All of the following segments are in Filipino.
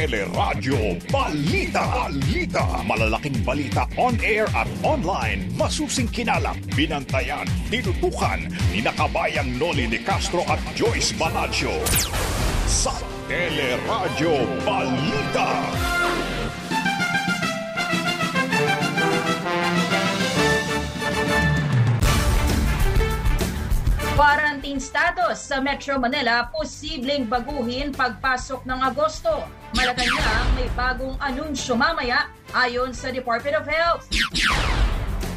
Teleradyo Balita. Balita. Malalaking balita on air at online. Masusing kinalap, binantayan, tinutukan ni nakabayang Noli de Castro at Joyce Balancho. Sa Teleradyo Balita. Quarantine status sa Metro Manila posibleng baguhin pagpasok ng Agosto. Malacanang may bagong anunsyo mamaya ayon sa Department of Health.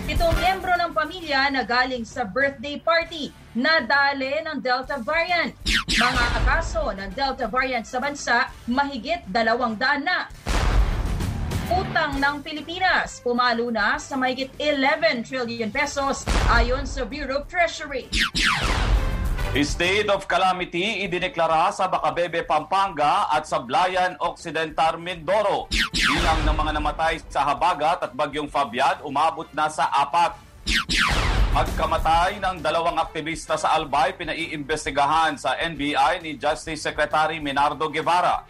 Itong miyembro ng pamilya na galing sa birthday party nadali ng Delta variant. Mga kaso ng Delta variant sa bansa mahigit dalawang daan na. Utang ng Pilipinas pumalo na sa mahigit 11 trillion pesos ayon sa Bureau of Treasury. State of calamity idineklara sa Bacabebe, Pampanga at sa Blayan Occidental, Mindoro. Bilang ng mga namatay sa habagat at bagyong Fabian umabot na sa apat. Pagkamatay ng dalawang aktivista sa Albay pinaiimbestigahan sa NBI ni Justice Secretary Minardo Guevara.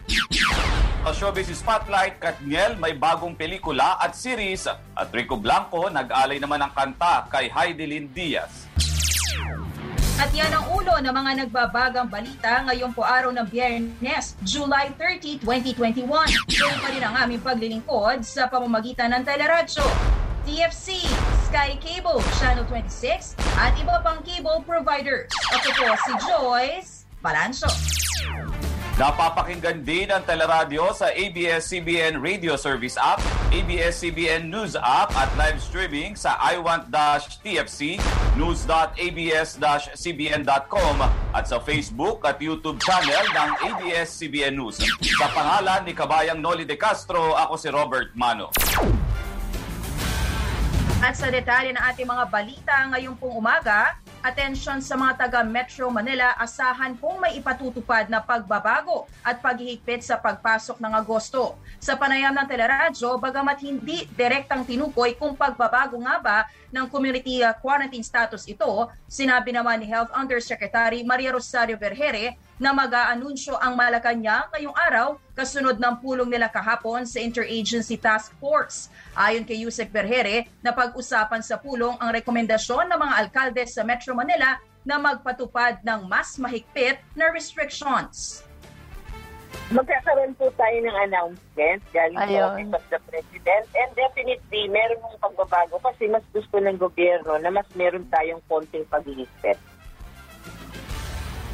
Sa Showbiz Spotlight, Katniel may bagong pelikula at series at Rico Blanco nag-alay naman ng kanta kay Heidelin Diaz. At yan ang ulo ng mga nagbabagang balita ngayon po araw ng Biyernes, July 30, 2021. Tuloy pa rin ang aming paglilingkod sa pamamagitan ng teleradyo, TFC, Sky Cable, Channel 26, at iba pang cable providers. Ako po si Joyce Balancho. Napapakinggan din ang teleradyo sa ABS-CBN Radio Service app, ABS-CBN News app at live streaming sa iWant-TFC, news.abs-cbn.com at sa Facebook at YouTube channel ng ABS-CBN News. Sa pangalan ni Kabayang Noli de Castro, ako si Robert Mano. At sa detalye ng ating mga balita ngayong pong umaga, atensyon sa mga taga Metro Manila, asahan pong may ipatutupad na pagbabago at paghihigpit sa pagpasok ng Agosto. Sa panayam ng teleradyo, bagamat hindi direktang tinukoy kung pagbabago nga ba ng community uh, quarantine status ito, sinabi naman ni Health Undersecretary Maria Rosario Vergere na mag-aanunsyo ang Malacanang ngayong araw kasunod ng pulong nila kahapon sa Interagency Task Force. Ayon kay Yusek Berhere, na pag-usapan sa pulong ang rekomendasyon ng mga alkalde sa Metro Manila na magpatupad ng mas mahigpit na restrictions. Magkakaroon po tayo ng announcement galing sa. Office of the President and definitely meron mong pagbabago kasi mas gusto ng gobyerno na mas meron tayong konting paghihigpit.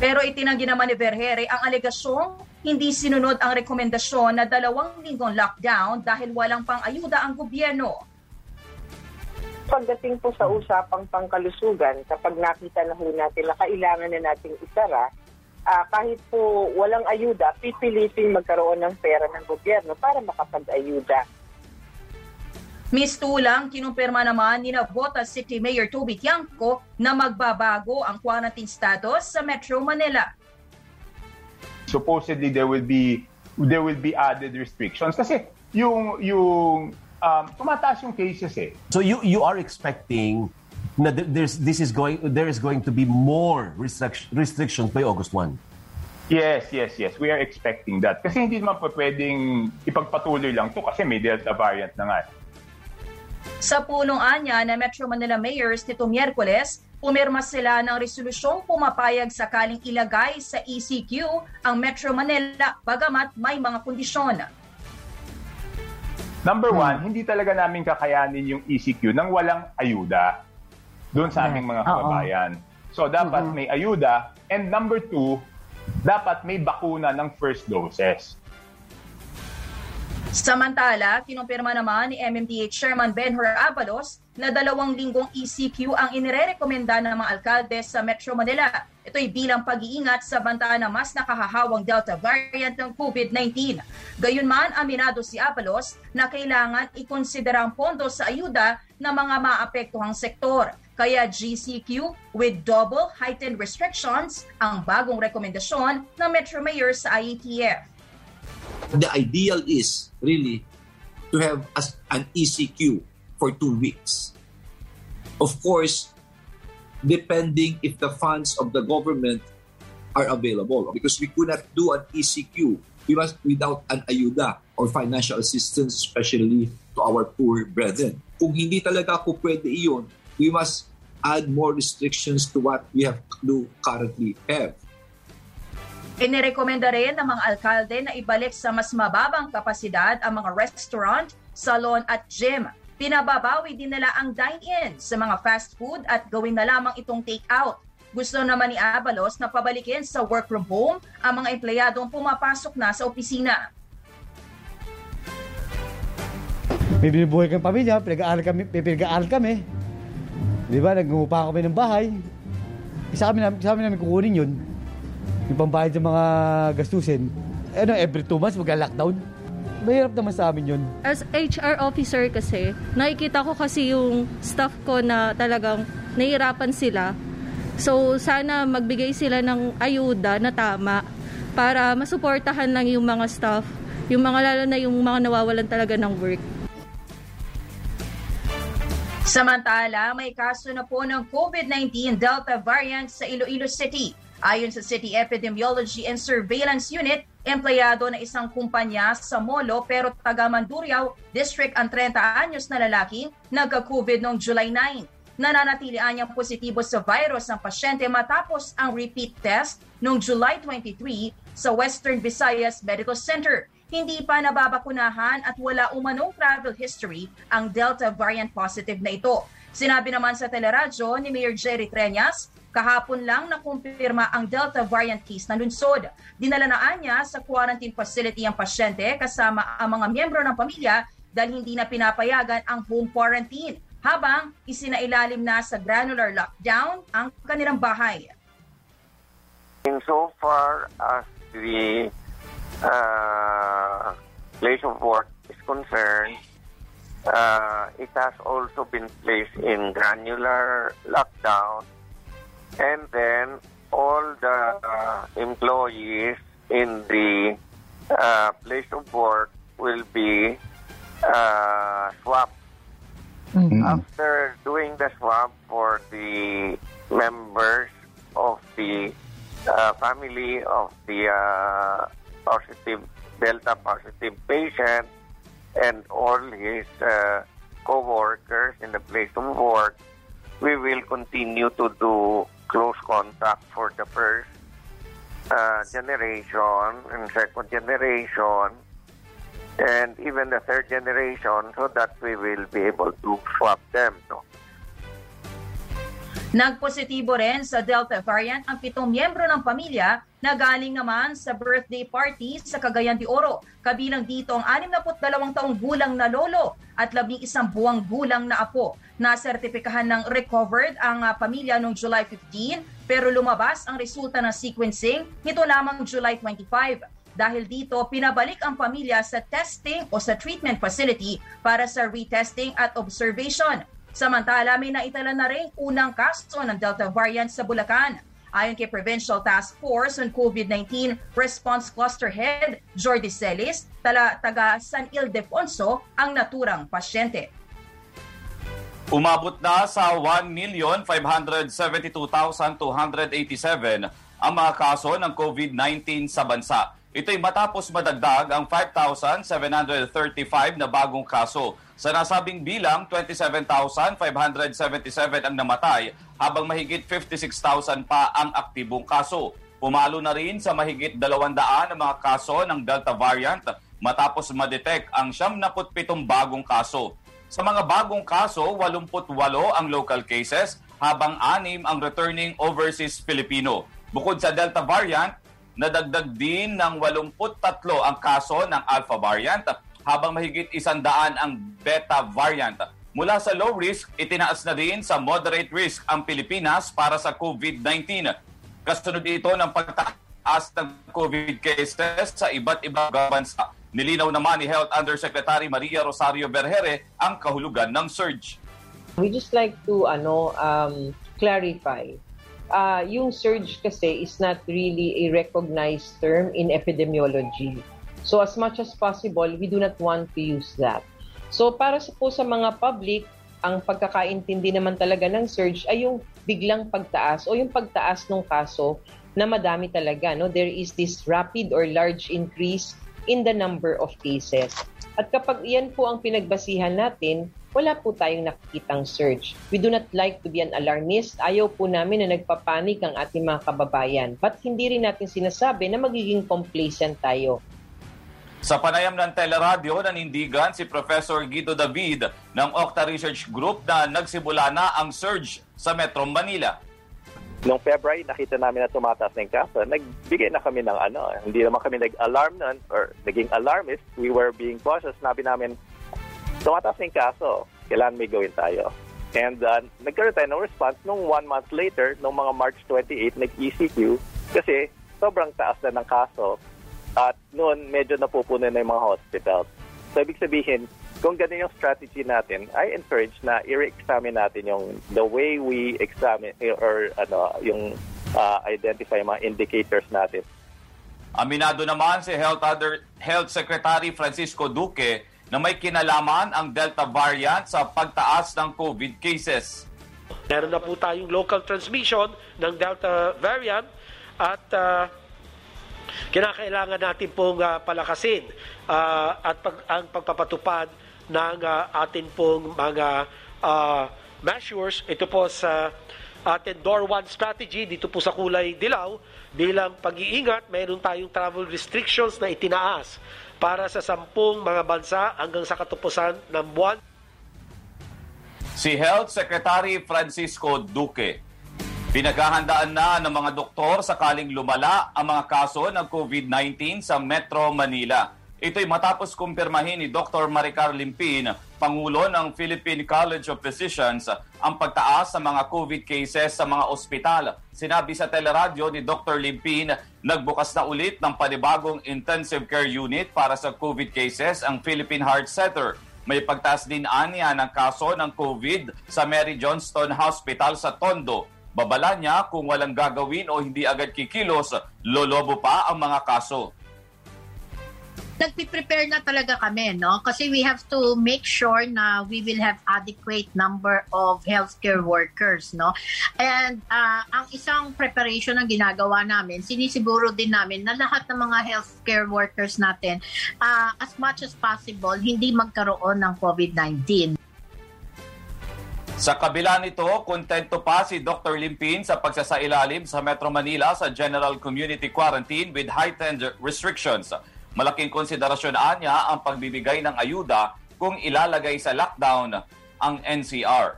Pero itinanggi naman ni Vergere ang alegasyong hindi sinunod ang rekomendasyon na dalawang linggong lockdown dahil walang pang-ayuda ang gobyerno. Pagdating po sa usapang pangkalusugan, kapag nakita na ho natin na kailangan na nating isara, ah, kahit po walang ayuda, pipiliting magkaroon ng pera ng gobyerno para makapag-ayuda. Mistulang, kinumpirma naman ni Navota City Mayor Toby Tiangco na magbabago ang quarantine status sa Metro Manila. supposedly there will be there will be added restrictions kasi yung yung um, tumataas yung cases eh. So you you are expecting na th- there's this is going there is going to be more restrict- restrictions by August 1. Yes, yes, yes. We are expecting that. Kasi hindi naman pwedeng ipagpatuloy lang to kasi may Delta variant na nga. Sa pulong anya na Metro Manila Mayors nito Miyerkules, pumirma sila ng resolusyong pumapayag sakaling ilagay sa ECQ ang Metro Manila bagamat may mga kondisyon. Number one, hindi talaga namin kakayanin yung ECQ nang walang ayuda doon sa aming mga kababayan. So dapat may ayuda. And number two, dapat may bakuna ng first doses. Samantala, kinumpirma naman ni MMDA Chairman Benhur Abalos na dalawang linggong ECQ ang inirerekomenda ng mga alkalde sa Metro Manila. Ito'y bilang pag-iingat sa banta na mas nakahahawang Delta variant ng COVID-19. Gayunman, aminado si Abalos na kailangan ikonsidera ang pondo sa ayuda ng mga maapektuhang sektor. Kaya GCQ with double heightened restrictions ang bagong rekomendasyon ng Metro Mayor sa IETF. The ideal is really to have as an ECQ for two weeks. Of course, depending if the funds of the government are available, because we could not do an ECQ we must without an ayuda or financial assistance, especially to our poor brethren. Kung hindi talaga po pwede iyon, we must add more restrictions to what we have do currently have. Inirekomenda rin ng mga alkalde na ibalik sa mas mababang kapasidad ang mga restaurant, salon at gym. Pinababawi din nila ang dine-in sa mga fast food at gawin na lamang itong take-out. Gusto naman ni Abalos na pabalikin sa work from home ang mga empleyadong pumapasok na sa opisina. May binubuhay kami pamilya, pinag-aaral kami, pinag-aaral kami. Di ba, nag-umupa kami ng bahay. Sa amin, sa amin namin kukunin yun. Yung pambayad sa mga gastusin. Ano, every two months magka-lockdown. Mahirap naman sa amin yun. As HR officer kasi, nakikita ko kasi yung staff ko na talagang nahihirapan sila. So, sana magbigay sila ng ayuda na tama para masuportahan lang yung mga staff, yung mga lalo na yung mga nawawalan talaga ng work. Samantala, may kaso na po ng COVID-19 Delta variant sa Iloilo City. Ayon sa City Epidemiology and Surveillance Unit, empleyado na isang kumpanya sa Molo pero taga Mandurriao District ang 30 anyos na lalaki nagka-COVID noong July 9. Nananatilian niyang positibo sa virus ang pasyente matapos ang repeat test noong July 23 sa Western Visayas Medical Center. Hindi pa nababakunahan at wala umanong travel history ang Delta variant positive na ito. Sinabi naman sa teleradyo ni Mayor Jerry Treñas, kahapon lang nakumpirma ang Delta variant case na lunsod. Dinalanaan niya sa quarantine facility ang pasyente kasama ang mga miyembro ng pamilya dahil hindi na pinapayagan ang home quarantine habang isinailalim na sa granular lockdown ang kanilang bahay. In so far as the uh, place of work is concerned, uh, it has also been placed in granular lockdown and then all the uh, employees in the uh, place of work will be uh, swabbed. After doing the swab for the members of the uh, family of the uh, positive Delta positive patient and all his uh, co-workers in the place of work, we will continue to do close contact for the first uh, generation and second generation and even the third generation so that we will be able to swap them. No? Nagpositibo rin sa Delta variant ang pitong miyembro ng pamilya na galing naman sa birthday party sa Cagayan de Oro. Kabilang dito ang 62 taong gulang na lolo at 11 buwang gulang na apo. Nasertipikahan ng recovered ang uh, pamilya noong July 15 pero lumabas ang resulta ng sequencing nito lamang July 25. Dahil dito, pinabalik ang pamilya sa testing o sa treatment facility para sa retesting at observation. Samantala, may naitala na rin unang kaso ng Delta variant sa Bulacan. Ayon kay Provincial Task Force on COVID-19 Response Cluster Head Jordi Celis, tala, taga San Ildefonso ang naturang pasyente. Umabot na sa 1,572,287 ang mga kaso ng COVID-19 sa bansa. Ito'y matapos madagdag ang 5,735 na bagong kaso. Sa nasabing bilang, 27,577 ang namatay habang mahigit 56,000 pa ang aktibong kaso. Pumalo na rin sa mahigit 200 na mga kaso ng Delta variant matapos madetect ang 77 bagong kaso. Sa mga bagong kaso, 88 ang local cases habang 6 ang returning overseas Filipino. Bukod sa Delta variant, nadagdag din ng 83 ang kaso ng Alpha variant habang mahigit isandaan ang Beta variant. Mula sa low risk, itinaas na din sa moderate risk ang Pilipinas para sa COVID-19. Kasunod ito ng pagtaas ng COVID cases sa iba't ibang bansa. Nilinaw naman ni Health Undersecretary Maria Rosario Berhere ang kahulugan ng surge. We just like to ano um, clarify uh, yung surge kasi is not really a recognized term in epidemiology. So as much as possible, we do not want to use that. So para sa po sa mga public, ang pagkakaintindi naman talaga ng surge ay yung biglang pagtaas o yung pagtaas ng kaso na madami talaga. No? There is this rapid or large increase in the number of cases. At kapag iyan po ang pinagbasihan natin, wala po tayong nakikitang surge. We do not like to be an alarmist. Ayaw po namin na nagpapanik ang ating mga kababayan. But hindi rin natin sinasabi na magiging complacent tayo. Sa panayam ng teleradyo, nanindigan si Professor Guido David ng Octa Research Group na nagsimula na ang surge sa Metro Manila. Noong February, nakita namin na tumataas na yung kaso. Nagbigay na kami ng ano, hindi naman kami nag-alarm nun or naging alarmist. We were being cautious. Nabi namin, tumataas na yung kaso. Kailangan may gawin tayo. And uh, nagkaroon tayo ng response nung one month later, nung mga March 28, nag-ECQ kasi sobrang taas na ng kaso at noon, medyo napupuno na yung mga hospitals. So, ibig sabihin, kung ganun yung strategy natin, I encourage na i-examine natin yung the way we examine or ano, yung uh, identify mga indicators natin. Aminado naman si Health, Other, Health Secretary Francisco Duque na may kinalaman ang Delta variant sa pagtaas ng COVID cases. Meron na po tayong local transmission ng Delta variant at uh, kinakailangan natin pong uh, palakasin uh, at pag, ang pagpapatupad ng uh, atin pong mga uh, measures. Ito po sa ating Door 1 strategy dito po sa kulay dilaw bilang pag-iingat, mayroon tayong travel restrictions na itinaas para sa sampung mga bansa hanggang sa katupusan ng buwan. Si Health Secretary Francisco Duque Pinaghahandaan na ng mga doktor sakaling lumala ang mga kaso ng COVID-19 sa Metro Manila. Ito'y matapos kumpirmahin ni Dr. Maricar Limpin, Pangulo ng Philippine College of Physicians, ang pagtaas sa mga COVID cases sa mga ospital. Sinabi sa teleradyo ni Dr. Limpin, nagbukas na ulit ng panibagong intensive care unit para sa COVID cases ang Philippine Heart Center. May pagtaas din anya ng kaso ng COVID sa Mary Johnston Hospital sa Tondo. Babala niya kung walang gagawin o hindi agad kikilos, lolobo pa ang mga kaso. Nagpi-prepare na talaga kami, no? Kasi we have to make sure na we will have adequate number of healthcare workers, no? And uh, ang isang preparation na ginagawa namin, sinisiguro din namin na lahat ng mga healthcare workers natin, uh, as much as possible, hindi magkaroon ng COVID-19. Sa kabila nito, kontento pa si Dr. Limpin sa pagsasailalim sa Metro Manila sa General Community Quarantine with heightened restrictions. Malaking konsiderasyon niya ang pagbibigay ng ayuda kung ilalagay sa lockdown ang NCR.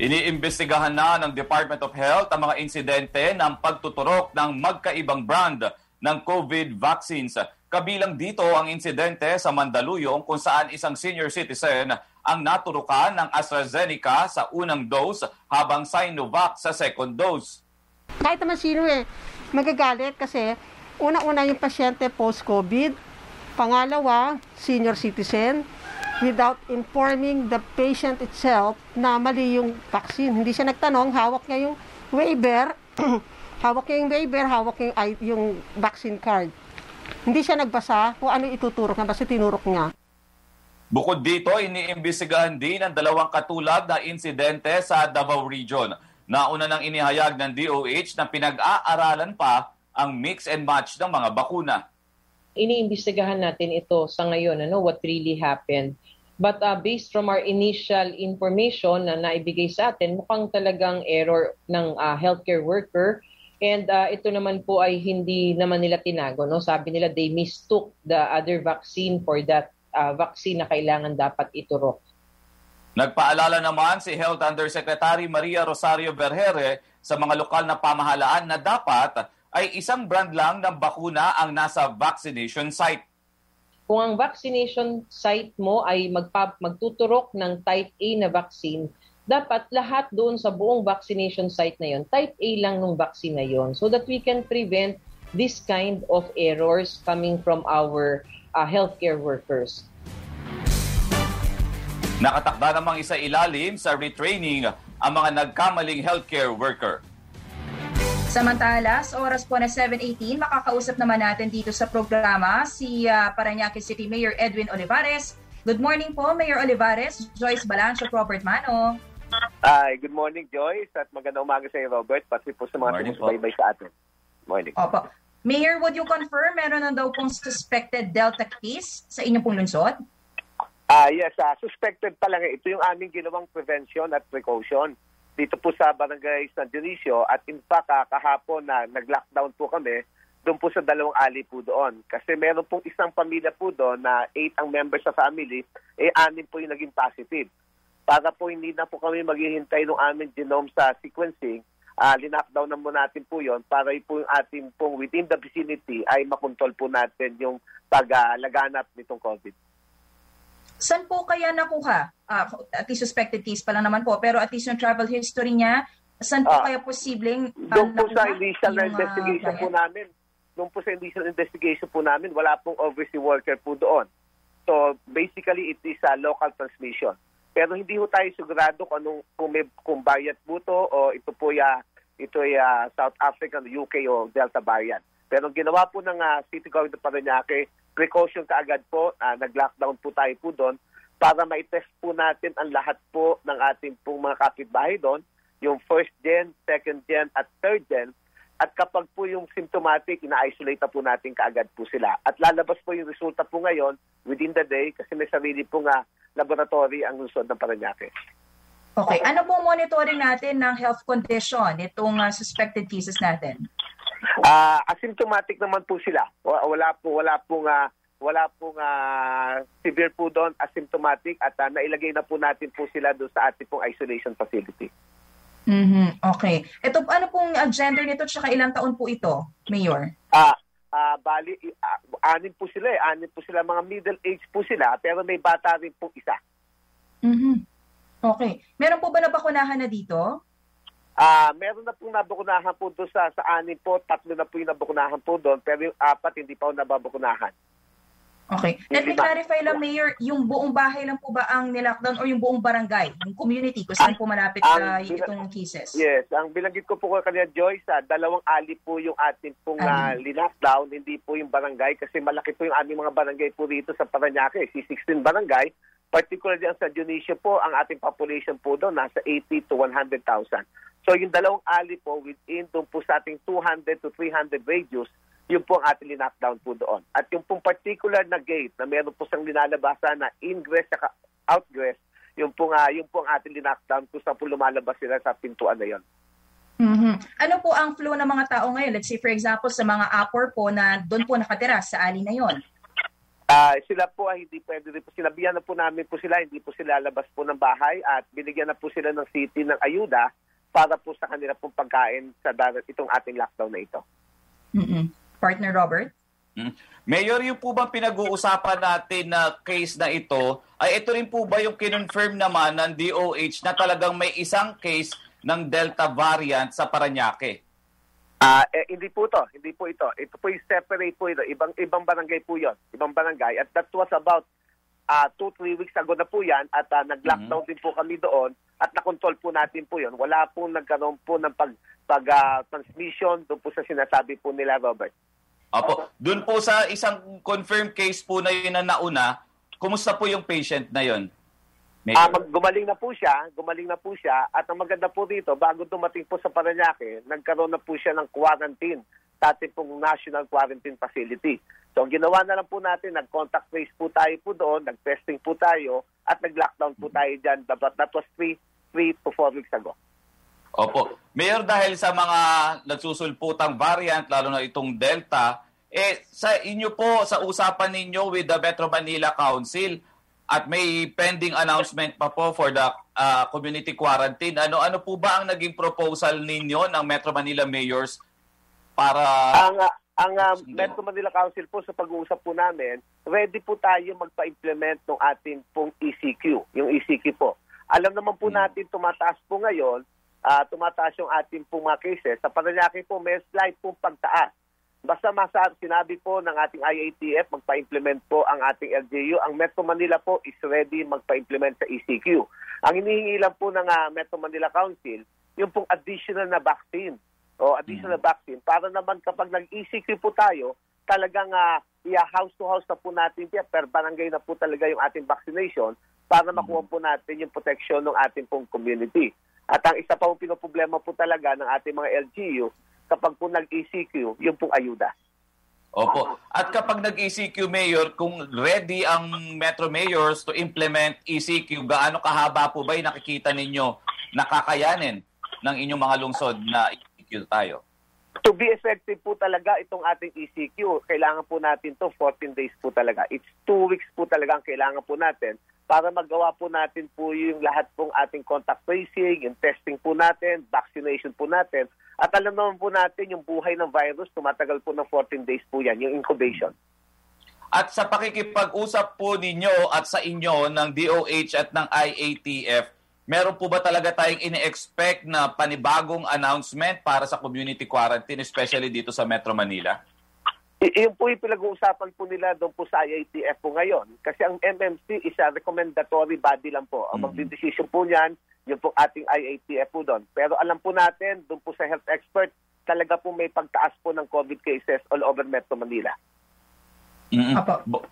Iniimbestigahan na ng Department of Health ang mga insidente ng pagtuturok ng magkaibang brand ng COVID vaccines. Kabilang dito ang insidente sa Mandaluyong kung saan isang senior citizen ang naturukan ng AstraZeneca sa unang dose habang Sinovac sa second dose. Kahit naman sino eh, magagalit kasi una-una yung pasyente post-COVID, pangalawa, senior citizen, without informing the patient itself na mali yung vaccine. Hindi siya nagtanong, hawak niya yung waiver, hawak niya yung waiver, hawak yung, yung vaccine card. Hindi siya nagbasa kung ano ituturok niya, basta tinurok niya. Bukod dito, iniimbestigahan din ang dalawang katulad na insidente sa Davao Region. Nauna nang inihayag ng DOH na pinag-aaralan pa ang mix and match ng mga bakuna. Iniimbestigahan natin ito sa ngayon, ano, what really happened. But uh, based from our initial information na naibigay sa atin, mukhang talagang error ng uh, healthcare worker And uh, ito naman po ay hindi naman nila tinago. No? Sabi nila they mistook the other vaccine for that uh, vaccine na kailangan dapat iturok. Nagpaalala naman si Health Undersecretary Maria Rosario Berhere sa mga lokal na pamahalaan na dapat ay isang brand lang ng bakuna ang nasa vaccination site. Kung ang vaccination site mo ay magpa- magtuturok ng type A na vaccine, dapat lahat doon sa buong vaccination site na yon, type A lang ng vaccine na yon so that we can prevent this kind of errors coming from our uh, healthcare workers. Nakatakda namang isa ilalim sa retraining ang mga nagkamaling healthcare worker. Samantala, sa oras po na 7.18, makakausap naman natin dito sa programa si uh, Paranaque City Mayor Edwin Olivares. Good morning po, Mayor Olivares. Joyce Balancho, Robert Mano. Ay, good morning, Joyce, at magandang umaga sa iyo, Robert, pati po sa mga sumusubaybay sa atin. Morning. Opo. Mayor, would you confirm meron na daw pong suspected Delta case sa inyong pong lungsod? Ah, yes, ah, suspected pa lang. Ito yung aming ginawang prevention at precaution dito po sa Barangay San Dionisio at in fact, ah, kahapon na nag-lockdown po kami doon po sa dalawang ali po doon. Kasi meron pong isang pamilya po doon na eight ang members sa family, eh anim po yung naging positive. Para po hindi na po kami maghihintay ng aming genome sa sequencing, ah linockdown na mo natin po yon para po yung ating pong within the vicinity ay makontrol po natin yung pag-laganap nitong COVID. Saan po kaya nakuha? Ah, at least suspected case pa lang naman po, pero at least yung travel history niya, saan po Ah, kaya posibleng ah, Doon po sa initial yung, ah, investigation po variant? namin, doon po sa initial investigation po namin, wala pong overseas worker po doon. So basically it is a local transmission. Pero hindi po tayo sigurado kung anong kung, may, kung variant po to o ito po ya ito ay ah, South African, UK o Delta variant. Pero ginawa po ng ah, City Government of Parañaque, precaution kaagad po, ah, nag-lockdown po tayo po doon para ma-test po natin ang lahat po ng ating pong mga kapitbahay doon, yung first gen, second gen at third gen. At kapag po yung symptomatic, ina-isolate na po natin kaagad po sila. At lalabas po yung resulta po ngayon within the day kasi may sarili po nga laboratory ang lungsod ng Parañaque. Okay. Ano pong monitoring natin ng health condition itong ah, suspected cases natin? Ah, asymptomatic naman po sila. Wa- Wala po wala pong ah, wala pong ah, severe po doon asymptomatic at ah, nailagay na po natin po sila doon sa ating pong isolation facility. Mhm. Okay. Ito ano pong ah, gender nito at ilang taon po ito, Mayor? Ah, ah bali ah, anim po sila eh. Anim po sila mga middle age po sila pero may bata rin po isa. Mhm. Okay. Meron po ba nabakunahan na dito? Ah, meron na pong nabakunahan po doon sa sa anim po, tatlo na po yung nabakunahan po doon pero yung apat hindi pa po nababakunahan. Okay. Let me clarify lang, Mayor, yung buong bahay lang po ba ang nilockdown or yung buong barangay, yung community kung saan po malapit sa Ang- itong cases? Yes, ang bilanggit ko po kanina Joyce, ah, dalawang ali po yung ating pong uh, lockdown, hindi po yung barangay kasi malaki po yung aming mga barangay po dito sa Parañaque, si 16 barangay. Particularly ang sa Dionisio po, ang ating population po doon nasa 80 to 100,000. So yung dalawang ali po within doon po sa ating 200 to 300 radius, yun po ang ating lockdown po doon. At yung pong particular na gate na meron po siyang linalabasan na ingress at outgress, yung po nga, yung po ang ating lockdown kung saan po lumalabas sila sa pintuan na yon. Mhm. Ano po ang flow ng mga tao ngayon? Let's say for example sa mga upper po na doon po nakatira sa ali na yon. Ah, sila po ay hindi pwede rin po. Sinabihan na po namin po sila, hindi po sila labas po ng bahay at binigyan na po sila ng city ng ayuda para po sa kanila pong pagkain sa darat itong ating lockdown na ito. Mhm. Partner Robert? Hmm. Mayor, yung po bang pinag-uusapan natin na case na ito, ay ito rin po ba yung kinonfirm naman ng DOH na talagang may isang case ng Delta variant sa Paranaque? Ah, eh, hindi po to, hindi po ito. Ito po yung separate po ito. Ibang ibang barangay po 'yon. Ibang barangay at that was about uh, two, three weeks ago na po yan at ah, nag-lockdown din po kami doon at nakontrol po natin po yon. Wala pong nagkaroon po ng pag, pag ah, transmission doon po sa sinasabi po nila, Robert. Opo. Doon po sa isang confirmed case po na yun na nauna, kumusta po yung patient na yun? Ah, mag- gumaling na po siya, gumaling na po siya at ang maganda po dito, bago dumating po sa Paranaque, nagkaroon na po siya ng quarantine sa ating pong National Quarantine Facility. So ang ginawa na lang po natin, nag-contact trace po tayo po doon, nag-testing po tayo at nag-lockdown po tayo dyan. That, that was 3, 3 to 4 weeks ago. Opo. Mayor, dahil sa mga nagsusulputang variant, lalo na itong Delta, eh, sa inyo po, sa usapan ninyo with the Metro Manila Council, at may pending announcement pa po for the uh, community quarantine. Ano ano po ba ang naging proposal ninyo ng Metro Manila mayors para Ang, ang ah, Metro Manila Council po sa pag-uusap po namin, ready po tayo magpa-implement ng ating pong ECQ, yung ECQ po. Alam naman po natin tumataas po ngayon, ah, tumataas yung ating pong mga cases. Sa Paranaque po, may slight pong pagtaas. Basta masa, sinabi po ng ating IATF, magpa-implement po ang ating LGU. Ang Metro Manila po is ready magpa-implement sa ECQ. Ang hinihingi lang po ng ah, Metro Manila Council, yung pong additional na vaccine o additional vaccine para naman kapag nag-ECQ po tayo, talagang uh, house to house na po natin yan, per barangay na po talaga yung ating vaccination para makuha po natin yung protection ng ating pong community. At ang isa pa pong pinoproblema po talaga ng ating mga LGU, kapag po nag-ECQ, yung pong ayuda. Opo. At kapag nag-ECQ mayor, kung ready ang Metro Mayors to implement ECQ, gaano kahaba po ba yung nakikita ninyo nakakayanin ng inyong mga lungsod na ECQ tayo? To be effective po talaga itong ating ECQ, kailangan po natin to 14 days po talaga. It's two weeks po talaga ang kailangan po natin para magawa po natin po yung lahat pong ating contact tracing, yung testing po natin, vaccination po natin. At alam naman po natin yung buhay ng virus, tumatagal po ng 14 days po yan, yung incubation. At sa pakikipag-usap po ninyo at sa inyo ng DOH at ng IATF, meron po ba talaga tayong ini-expect na panibagong announcement para sa community quarantine, especially dito sa Metro Manila? I- yun po yung pinag-uusapan po nila doon po sa IATF po ngayon. Kasi ang MMC is a recommendatory body lang po. Ang magdidesisyon po niyan, yun po ating IATF po doon. Pero alam po natin, doon po sa health expert, talaga po may pagtaas po ng COVID cases all over Metro Manila. Bo-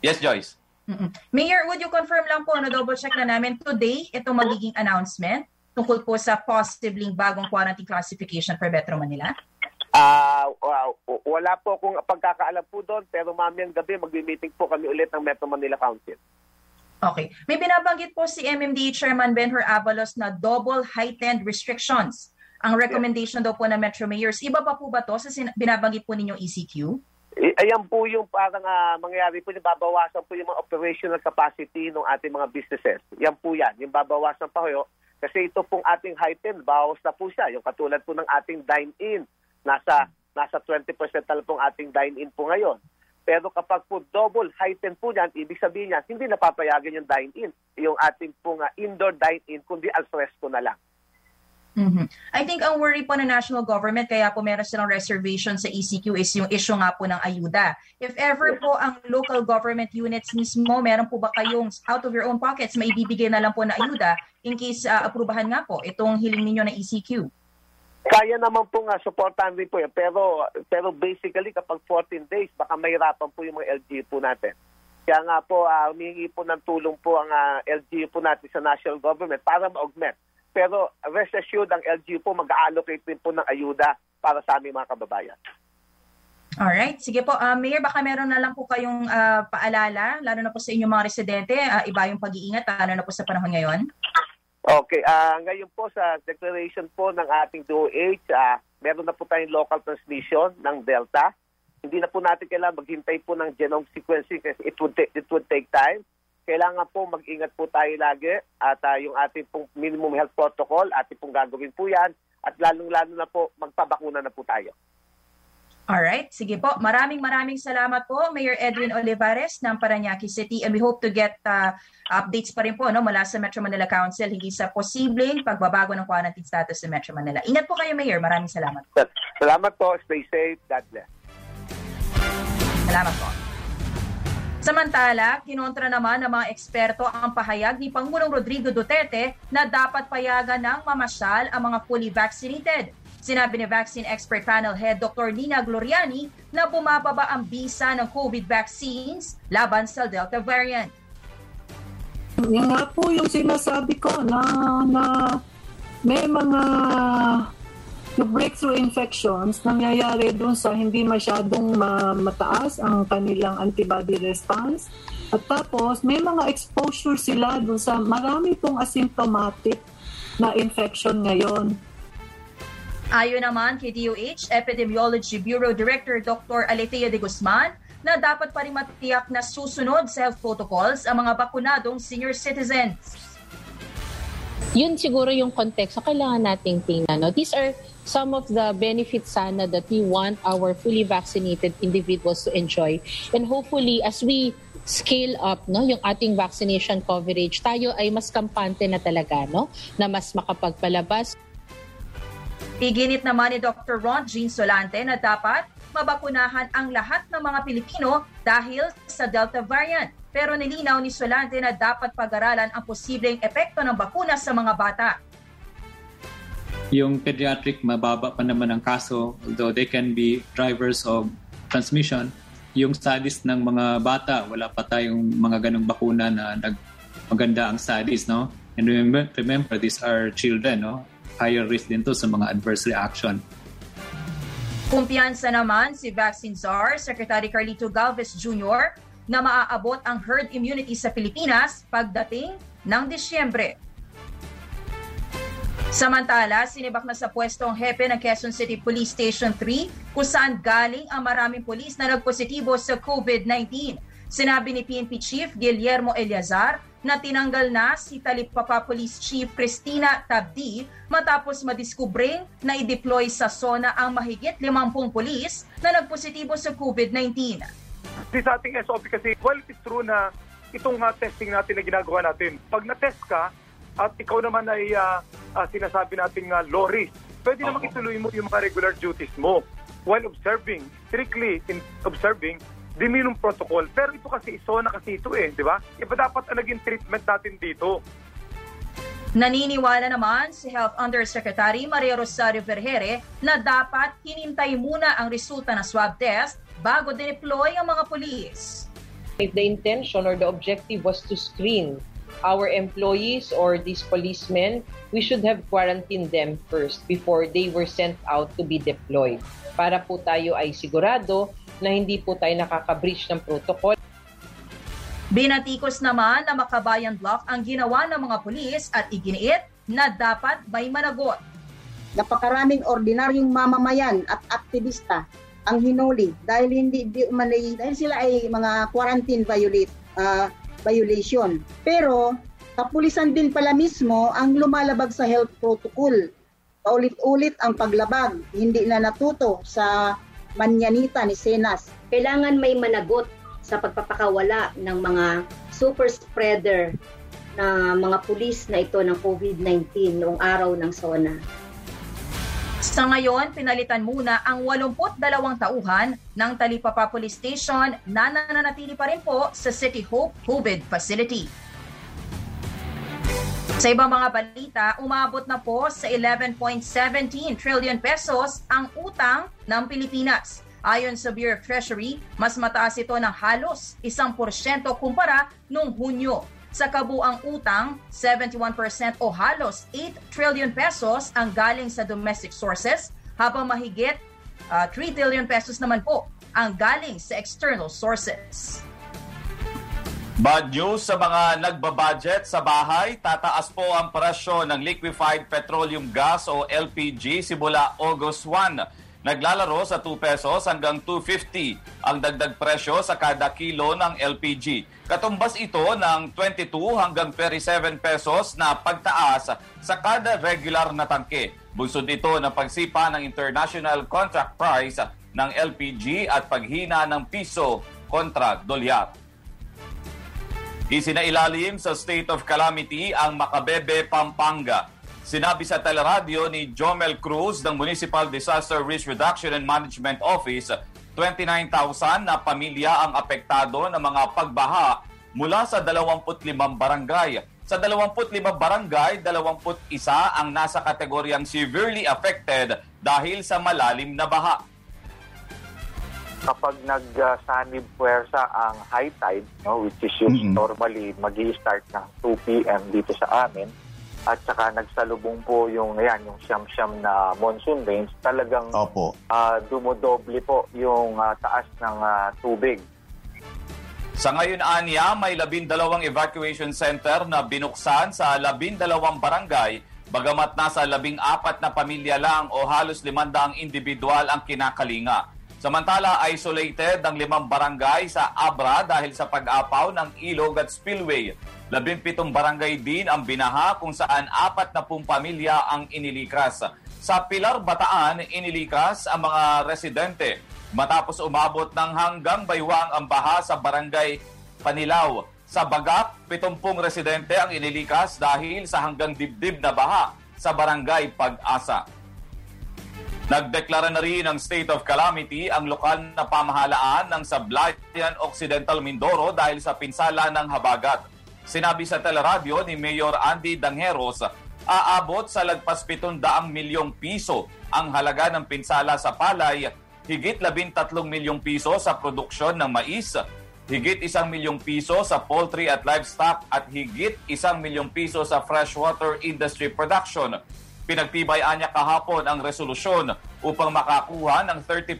Yes, Joyce. Mm-mm. Mayor, would you confirm lang po, na-double check na namin, today, itong magiging announcement tungkol po sa possibly bagong quarantine classification for Metro Manila? Ah, wow. wala po akong pagkakaalam po doon, pero mamayang gabi magmi-meeting po kami ulit ng Metro Manila Council. Okay. May binabanggit po si MMDA Chairman Benhur Avalos na double heightened restrictions ang recommendation daw po ng Metro Mayors. Iba pa po ba to sa sin- binabanggit po ninyong ECQ? I- ayan po yung parang ah, mangyayari po, yung babawasan po yung mga operational capacity ng ating mga businesses. Yan po yan, yung babawasan pa ho. Kasi ito pong ating heightened, bawas na po siya. Yung katulad po ng ating dine-in, nasa nasa 20% na lang pong ating dine-in po ngayon. Pero kapag po double heightened po yan, ibig sabihin niya, hindi napapayagan yung dine-in, yung ating pong ah, indoor dine-in, kundi al fresco na lang. Mhm. I think ang worry po ng national government kaya po meron silang reservation sa ECQ is yung issue nga po ng ayuda. If ever po ang local government units mismo, meron po ba kayong out of your own pockets may ibibigay na lang po na ayuda in case uh, aprubahan nga po itong hiling ninyo na ECQ? Kaya naman po nga, supportan din po yan. Pero, pero basically, kapag 14 days, baka mahirapan po yung mga LGU po natin. Kaya nga po, uh, humingi po ng tulong po ang uh, LGU po natin sa national government para ma-augment. Pero rest assured, ang LGU po mag-allocate din po ng ayuda para sa aming mga kababayan. Alright, sige po. Uh, Mayor, baka meron na lang po kayong uh, paalala, lalo na po sa inyong mga residente, uh, iba yung pag-iingat, lalo na po sa panahon ngayon. Okay, ah ngayon po sa declaration po ng ating DOH, ah meron na po tayong local transmission ng Delta. Hindi na po natin kailangan maghintay po ng genome sequencing kasi it would, take, it would take time. Kailangan po mag-ingat po tayo lagi at ah, yung ating pong minimum health protocol, ating pong gagawin po yan at lalong-lalo na po magpabakuna na po tayo. Alright, sige po. Maraming maraming salamat po, Mayor Edwin Olivares ng Paranaque City. And we hope to get uh, updates pa rin po no, mula sa Metro Manila Council hindi sa posibleng pagbabago ng quarantine status sa Metro Manila. Ingat po kayo, Mayor. Maraming salamat. Salamat po. Stay safe. God bless. Salamat po. Samantala, kinontra naman ng mga eksperto ang pahayag ni Pangulong Rodrigo Duterte na dapat payagan ng mamasyal ang mga fully vaccinated. Sinabi ni Vaccine Expert Panel Head Dr. Nina Gloriani na bumababa ang bisa ng COVID vaccines laban sa Delta variant. Yan nga po yung sinasabi ko na, na may mga breakthrough infections nangyayari dun sa hindi masyadong ma- mataas ang kanilang antibody response. At tapos, may mga exposure sila dun sa marami pong asymptomatic na infection ngayon. Ayon naman kay DOH Epidemiology Bureau Director Dr. Aletea de Guzman na dapat pa rin matiyak na susunod sa health protocols ang mga bakunadong senior citizens. Yun siguro yung na kailangan nating tingnan. No? These are some of the benefits sana that we want our fully vaccinated individuals to enjoy. And hopefully, as we scale up no yung ating vaccination coverage tayo ay mas kampante na talaga no na mas makapagpalabas Iginit naman ni Dr. Ron Jean Solante na dapat mabakunahan ang lahat ng mga Pilipino dahil sa Delta variant. Pero nilinaw ni Solante na dapat pag-aralan ang posibleng epekto ng bakuna sa mga bata. Yung pediatric, mababa pa naman ang kaso, although they can be drivers of transmission. Yung studies ng mga bata, wala pa tayong mga ganong bakuna na nag maganda ang studies, no? And remember, remember these are children, no? Higher risk din to sa mga adverse reaction. Kumpiyansa naman si Vaccine Czar, Secretary Carlito Galvez Jr., na maaabot ang herd immunity sa Pilipinas pagdating ng Disyembre. Samantala, sinibak na sa pwesto ang hepe ng Quezon City Police Station 3 kung saan galing ang maraming polis na nagpositibo sa COVID-19. Sinabi ni PNP Chief Guillermo Eliazar na tinanggal na si Talipapa Police Chief Christina Tabdi matapos madiskubring na i-deploy sa zona ang mahigit 50 polis na nagpositibo sa COVID-19. Kasi sa ating SOP kasi, well, it's true na itong uh, testing natin na ginagawa natin, pag na-test ka at ikaw naman ay uh, uh, sinasabi nating uh, low risk, pwede naman ituloy mo yung mga regular duties mo while observing, strictly in observing the minimum protocol. Pero ito kasi, zona kasi ito eh, di ba? Iba dapat ang naging treatment natin dito. Naniniwala naman si Health Undersecretary Maria Rosario Vergere na dapat hinintay muna ang resulta ng swab test bago dineploy ang mga polis. If the intention or the objective was to screen our employees or these policemen, we should have quarantined them first before they were sent out to be deployed. Para po tayo ay sigurado na hindi po tayo nakaka-breach ng protocol. Binatikos naman na Makabayan Block ang ginawa ng mga pulis at iginiit na dapat may managot. Napakaraming ordinaryong mamamayan at aktivista ang hinuli dahil hindi di umanay, dahil sila ay mga quarantine violate, uh, violation. Pero kapulisan din pala mismo ang lumalabag sa health protocol. Paulit-ulit ang paglabag, hindi na natuto sa manyanita ni Senas. Kailangan may managot sa pagpapakawala ng mga super spreader na mga pulis na ito ng COVID-19 noong araw ng SONA. Sa ngayon, pinalitan muna ang 82 tauhan ng Talipapa Police Station na nananatili pa rin po sa City Hope COVID Facility. Sa ibang mga balita, umabot na po sa 11.17 trillion pesos ang utang ng Pilipinas. Ayon sa Bureau of Treasury, mas mataas ito ng halos 1% kumpara noong Hunyo. Sa kabuang utang, 71% o halos 8 trillion pesos ang galing sa domestic sources, habang mahigit uh, 3 trillion pesos naman po ang galing sa external sources. Bad news sa mga nagbabudget sa bahay, tataas po ang presyo ng liquefied petroleum gas o LPG simula August 1. Naglalaro sa 2 pesos hanggang 250 ang dagdag presyo sa kada kilo ng LPG. Katumbas ito ng 22 hanggang 37 pesos na pagtaas sa kada regular na tangke. Bunsod ito ng pagsipa ng international contract price ng LPG at paghina ng piso kontra dolyar. Isinailalim sa state of calamity ang Macabebe, Pampanga. Sinabi sa teleradyo ni Jomel Cruz ng Municipal Disaster Risk Reduction and Management Office, 29,000 na pamilya ang apektado ng mga pagbaha mula sa 25 barangay. Sa 25 barangay, 21 ang nasa kategoryang severely affected dahil sa malalim na baha kapag nagsanib uh, puwersa ang high tide, no, which is yung mm-hmm. normally mag start ng 2 p.m. dito sa amin, at saka nagsalubong po yung ayan, yung siyam-siyam na monsoon rains, talagang Opo. Uh, dumodoble po yung uh, taas ng uh, tubig. Sa ngayon, Anya, may labindalawang evacuation center na binuksan sa labindalawang barangay bagamat nasa labing apat na pamilya lang o halos limandang individual ang kinakalinga. Samantala, isolated ang limang barangay sa Abra dahil sa pag-apaw ng ilog at spillway. Labimpitong barangay din ang binaha kung saan apat na pung pamilya ang inilikas. Sa Pilar, Bataan, inilikas ang mga residente matapos umabot ng hanggang baywang ang baha sa barangay Panilaw. Sa Bagak, 70 residente ang inilikas dahil sa hanggang dibdib na baha sa barangay Pag-asa. Nagdeklara na rin ng state of calamity ang lokal na pamahalaan ng Sablayan Occidental Mindoro dahil sa pinsala ng habagat. Sinabi sa teleradyo ni Mayor Andy Dangeros, aabot sa lagpas 700 milyong piso ang halaga ng pinsala sa palay, higit 13 milyong piso sa produksyon ng mais, higit isang milyong piso sa poultry at livestock at higit isang milyong piso sa freshwater industry production. Pinagtibayan niya kahapon ang resolusyon upang makakuha ng 30%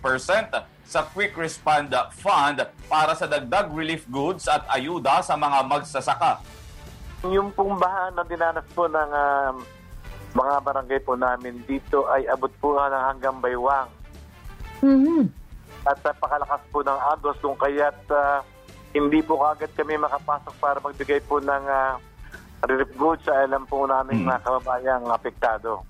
sa Quick Respond Fund para sa dagdag relief goods at ayuda sa mga magsasaka. Yung pong baha na dinanas po ng ah, mga barangay po namin dito ay abot po ng hanggang baywang. At napakalakas po ng agos kung kaya't ah, hindi po kagad kami makapasok para magbigay po ng ah, relief goods sa alam po namin mga kababayang apektado.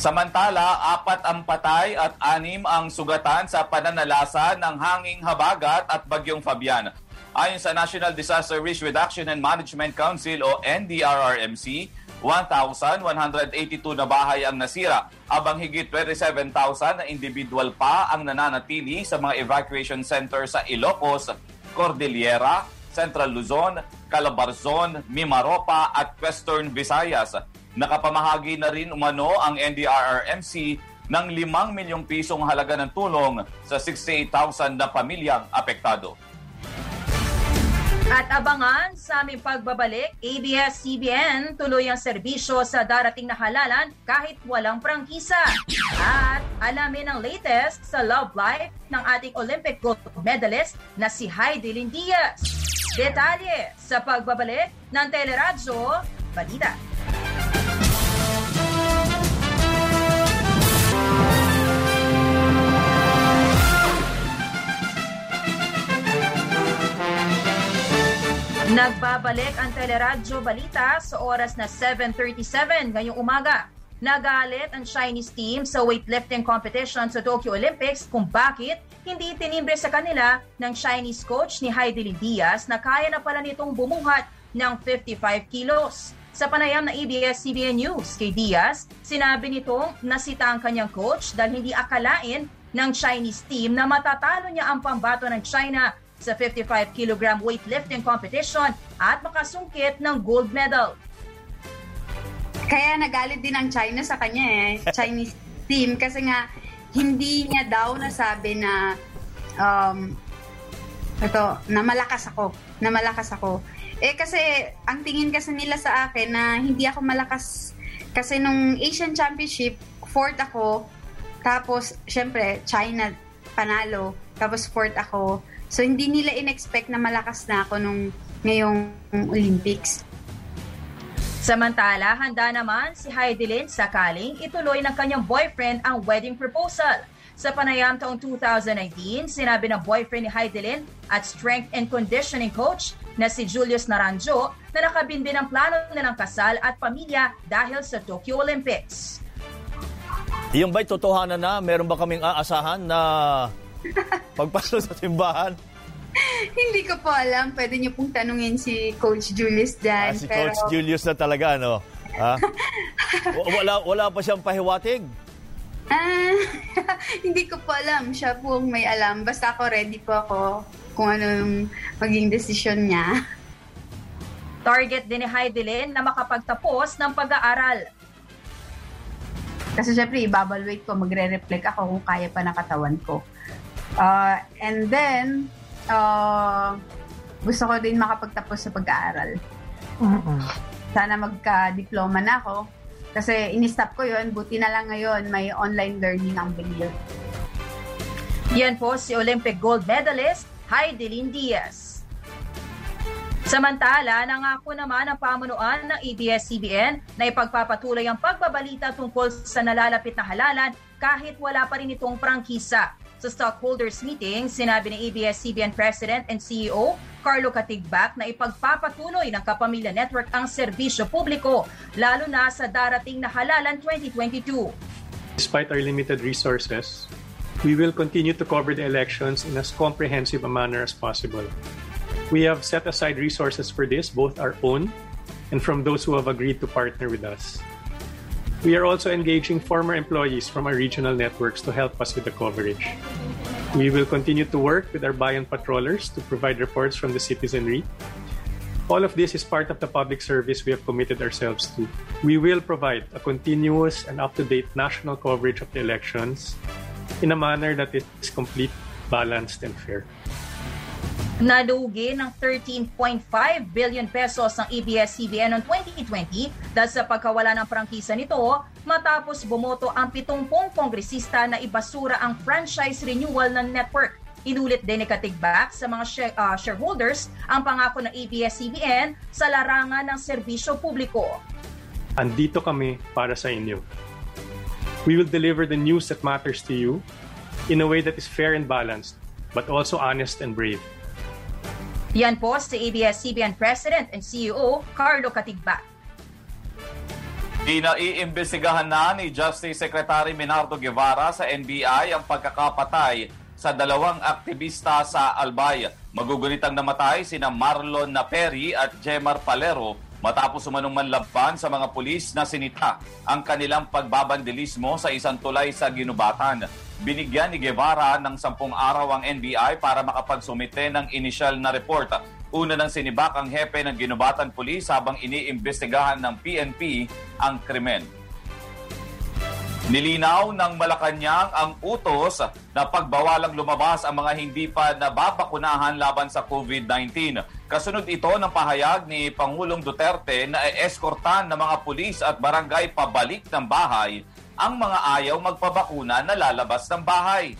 Samantala, apat ang patay at anim ang sugatan sa pananalasa ng hanging habagat at bagyong Fabian. Ayon sa National Disaster Risk Reduction and Management Council o NDRRMC, 1,182 na bahay ang nasira, abang higit 27,000 na individual pa ang nananatili sa mga evacuation center sa Ilocos, Cordillera, Central Luzon, Calabarzon, Mimaropa at Western Visayas. Nakapamahagi na rin umano ang NDRRMC ng 5 milyong pisong halaga ng tulong sa 68,000 na pamilyang apektado. At abangan sa aming pagbabalik, ABS-CBN tuloy ang serbisyo sa darating na halalan kahit walang prangkisa. At alamin ang latest sa love life ng ating Olympic gold medalist na si Heidi Diaz. Detalye sa pagbabalik ng Teleradyo Balita. Nagbabalik ang Teleradyo Balita sa oras na 7.37 ngayong umaga. Nagalit ang Chinese team sa weightlifting competition sa Tokyo Olympics kung bakit hindi tinimbre sa kanila ng Chinese coach ni Heidi Diaz na kaya na pala nitong bumuhat ng 55 kilos. Sa panayam na ABS-CBN News kay Diaz, sinabi nitong nasita ang kanyang coach dahil hindi akalain ng Chinese team na matatalo niya ang pambato ng China sa 55 kg weightlifting competition at makasungkit ng gold medal. Kaya nagalit din ang China sa kanya eh, Chinese team kasi nga hindi niya daw nasabi na um, ito, na malakas ako, na malakas ako. Eh kasi ang tingin kasi nila sa akin na hindi ako malakas kasi nung Asian Championship, fourth ako, tapos syempre China panalo, tapos fourth ako. So hindi nila in-expect na malakas na ako nung ngayong Olympics. Samantala, handa naman si Heidelin sakaling ituloy ng kanyang boyfriend ang wedding proposal. Sa panayam taong 2019, sinabi ng boyfriend ni Heidelin at strength and conditioning coach na si Julius Naranjo na nakabindi ng plano nilang kasal at pamilya dahil sa Tokyo Olympics. Yung ba'y totohanan na? Meron ba kaming aasahan na pagpasok sa simbahan? Hindi ko po alam. Pwede niyo pong tanungin si Coach Julius dyan. Ah, si Coach Julius na talaga, no? Ha? Wala, wala pa siyang pahiwatig? Ah, hindi ko po alam. Siya po ang may alam. Basta ako ready po ako kung anong maging desisyon niya. Target din ni Heidelin na makapagtapos ng pag-aaral. Kasi syempre, i-bubble ko, magre-reflect ako kung kaya pa ng katawan ko. Uh, and then, uh, gusto ko din makapagtapos sa pag-aaral. Sana magka-diploma na ako. Kasi in-stop ko yun, buti na lang ngayon, may online learning ang binil. Yan po si Olympic gold medalist Heidelin Diaz. Samantala, nangako naman ang pamunuan ng ABS-CBN na ipagpapatuloy ang pagbabalita tungkol sa nalalapit na halalan kahit wala pa rin itong prangkisa. Sa stockholders meeting, sinabi ni ABS-CBN President and CEO Carlo Katigbak na ipagpapatuloy ng Kapamilya Network ang serbisyo publiko, lalo na sa darating na halalan 2022. Despite our limited resources, we will continue to cover the elections in as comprehensive a manner as possible. We have set aside resources for this, both our own and from those who have agreed to partner with us. We are also engaging former employees from our regional networks to help us with the coverage. We will continue to work with our Bayan patrollers to provide reports from the citizenry. All of this is part of the public service we have committed ourselves to. We will provide a continuous and up to date national coverage of the elections in a manner that is complete, balanced, and fair. Nalugi ng 13.5 billion pesos ang ABS-CBN noong 2020 dahil sa pagkawala ng prangkisa nito matapos bumoto ang 70 kongresista na ibasura ang franchise renewal ng network. Inulit din ni Katigbak sa mga ah, shareholders ang pangako ng ABS-CBN sa larangan ng serbisyo publiko. Andito kami para sa inyo. We will deliver the news that matters to you in a way that is fair and balanced, but also honest and brave. Yan po si ABS-CBN President and CEO Carlo Katigbak. Inaiimbestigahan na ni Justice Secretary Minardo Guevara sa NBI ang pagkakapatay sa dalawang aktivista sa Albay. Magugunitang namatay sina Marlon Naperi at Jemar Palero matapos umanong manlaban sa mga pulis na sinita ang kanilang pagbabandilismo sa isang tulay sa Ginubatan. Binigyan ni Guevara ng sampung araw ang NBI para makapagsumite ng inisyal na report. Una nang sinibak ang hepe ng Ginubatan Police habang iniimbestigahan ng PNP ang krimen. Nilinaw ng Malacanang ang utos na pagbawalang lumabas ang mga hindi pa nababakunahan laban sa COVID-19. Kasunod ito ng pahayag ni Pangulong Duterte na eskortan ng mga pulis at barangay pabalik ng bahay ang mga ayaw magpabakuna na lalabas ng bahay.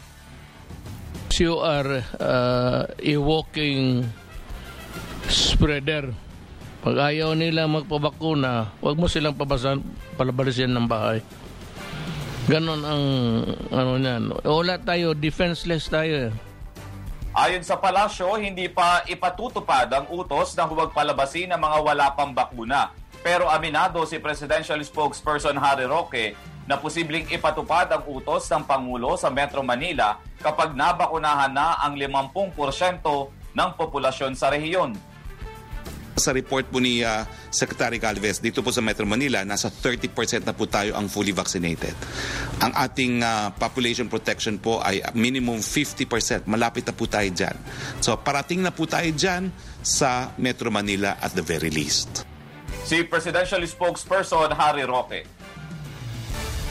You are uh, a walking spreader. Pag ayaw nila magpabakuna, huwag mo silang pabasan, palabalisin ng bahay. Ganon ang ano niyan. Wala tayo, defenseless tayo. eh. Ayon sa palasyo, hindi pa ipatutupad ang utos na huwag palabasin ang mga wala pang bakuna. Pero aminado si Presidential Spokesperson Harry Roque na posibleng ipatupad ang utos ng Pangulo sa Metro Manila kapag nabakunahan na ang 50% ng populasyon sa rehiyon. Sa report po ni ah, Secretary Galvez, dito po sa Metro Manila, nasa 30% na po tayo ang fully vaccinated. Ang ating ah, population protection po ay minimum 50%. Malapit na po tayo dyan. So parating na po tayo dyan sa Metro Manila at the very least. Si Presidential Spokesperson Harry Roque.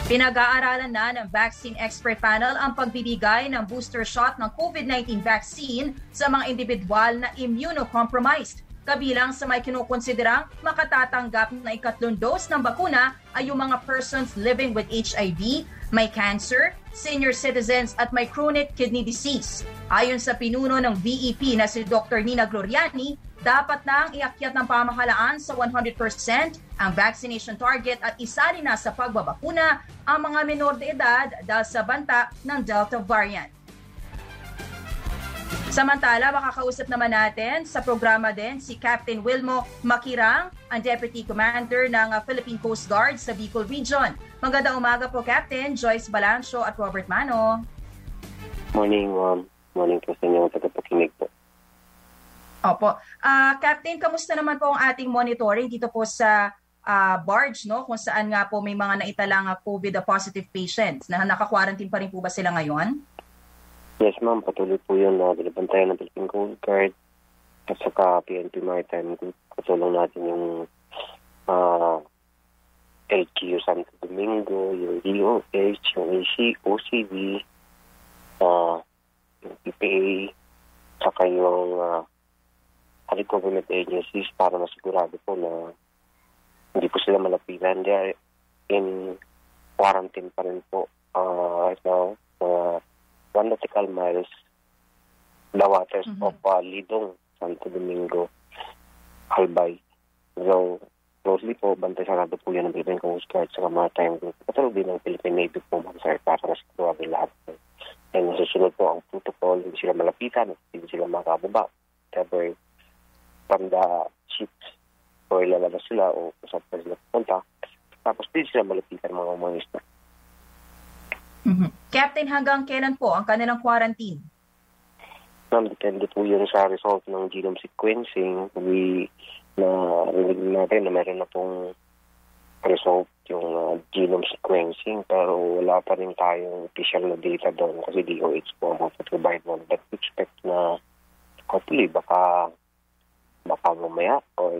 Pinag-aaralan na ng Vaccine Expert Panel ang pagbibigay ng booster shot ng COVID-19 vaccine sa mga individual na immunocompromised. Kabilang sa may kinukonsiderang makatatanggap na ikatlong dose ng bakuna ay yung mga persons living with HIV, may cancer, senior citizens at may chronic kidney disease. Ayon sa pinuno ng VEP na si Dr. Nina Gloriani, dapat na ang iakyat ng pamahalaan sa 100% ang vaccination target at isali na sa pagbabakuna ang mga menor de edad dahil sa banta ng Delta variant. Samantala, makakausap naman natin sa programa din si Captain Wilmo Makirang, ang Deputy Commander ng Philippine Coast Guard sa Bicol Region. Magandang umaga po, Captain Joyce Balancho at Robert Mano. Morning, ma'am. Morning po sa inyong tagapakinig po. Opo. Ah, Captain, kamusta naman po ang ating monitoring dito po sa ah, barge, no? Kung saan nga po may mga naitalang ah, COVID positive patients na naka-quarantine pa rin po ba sila ngayon? Yes, ma'am. Patuloy po yun na binabantayan ng Philippine Coast Guard at saka PNP Maritime Group. Katulong natin yung uh, LQ Santo Domingo, yung DOH, yung AC, OCD, uh, yung PPA, saka yung uh, other government agencies para masigurado po na hindi po sila malapitan. They are in quarantine pa rin po uh, right now. Uh, one nautical miles the waters of uh, Lidong, Santo Domingo, Albay. So, closely po, bantay sarado po yan ng Philippine Coast Guard sa maritime group. Katulog din ng Philippine Navy po, ma'am, sir, para masigurado lahat. And nasusunod po ang protocol, hindi sila malapitan, hindi sila makababa. Ever from the ships o ilalabas sila o kung saan pa sila pupunta. Tapos hindi sila malapitan mga mga isla. Captain, hanggang kailan po ang kanilang quarantine? Ma'am, depende po yun sa result ng genome sequencing. We na rinig natin na meron na pong result yung uh, genome sequencing pero wala pa rin tayong official na data doon kasi DOH po ang provide one. But expect na hopefully baka baka mamaya o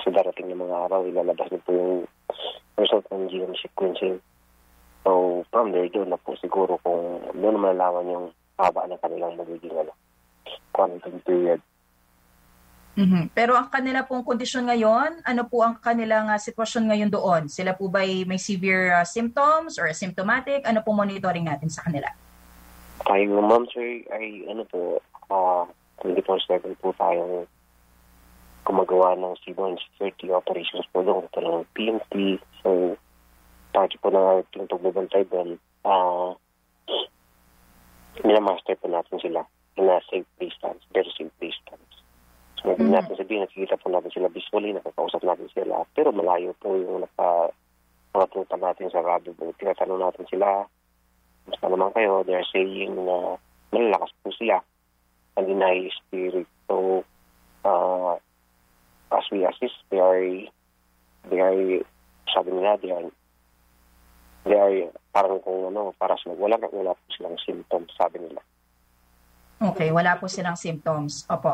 sa darating ng mga araw ilalabas na po yung result ng genome sequencing. So, from there, doon na po siguro kung doon na malalaman yung haba ng kanilang magiging ano, quarantine period. Mhm. Pero ang kanila pong kondisyon ngayon, ano po ang kanilang ah, sitwasyon ngayon doon? Sila po ba may severe ah, symptoms or asymptomatic? Ano po monitoring natin sa kanila? Tayo ma'am sir ay ano po, uh, 24-7 po tayong gumagawa ng C-130 operations po doon. Ito lang PMT. So, parte po ng ating pagbabantay doon, uh, minamaster po natin sila in a safe distance, very safe distance. So, hindi natin sabihin, nakikita po natin sila visually, nakakausap natin sila, pero malayo po yung naka, nakatuta natin sa radio. Tinatanong natin sila, basta naman kayo, they're saying na malalakas po sila high spirit. So, uh, as we assist, they are, they are, sabi nila, they are, they are parang kung ano, para sa wala, wala po silang symptoms, sabi nila. Okay, wala po silang symptoms. Opo.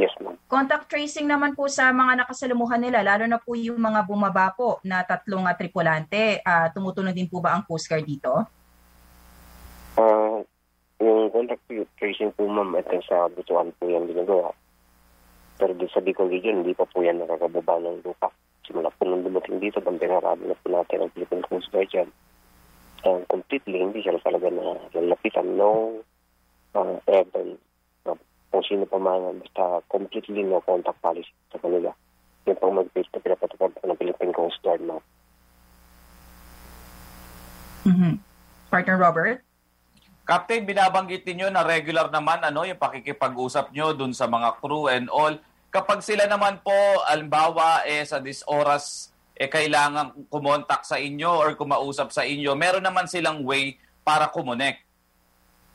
Yes, ma'am. Contact tracing naman po sa mga nakasalamuhan nila, lalo na po yung mga bumaba po na tatlong uh, tripulante. Uh, tumutulong din po ba ang Coast Guard dito? Contact tracing po, ma'am, ito sa Butuan po yan ginagawa. Pero di sa Bicol Region, hindi pa po yan nakakababa ng lupa. Simula po nung dumating dito, bambinarado na po natin ang Philippine Coast Guard yan. Uh, completely, hindi sila talaga na lalapitan. No uh, ever uh, kung sino pa man, basta completely no contact policy sa kanila. Yung pang mag-base na pinapatupad ng Philippine Coast Guard, ma'am. Mhm. Partner Robert? Captain, binabanggit ninyo na regular naman ano yung pakikipag-usap nyo dun sa mga crew and all. Kapag sila naman po, alimbawa, eh, sa this oras, eh, kailangan kumontak sa inyo or kumausap sa inyo, meron naman silang way para kumonek.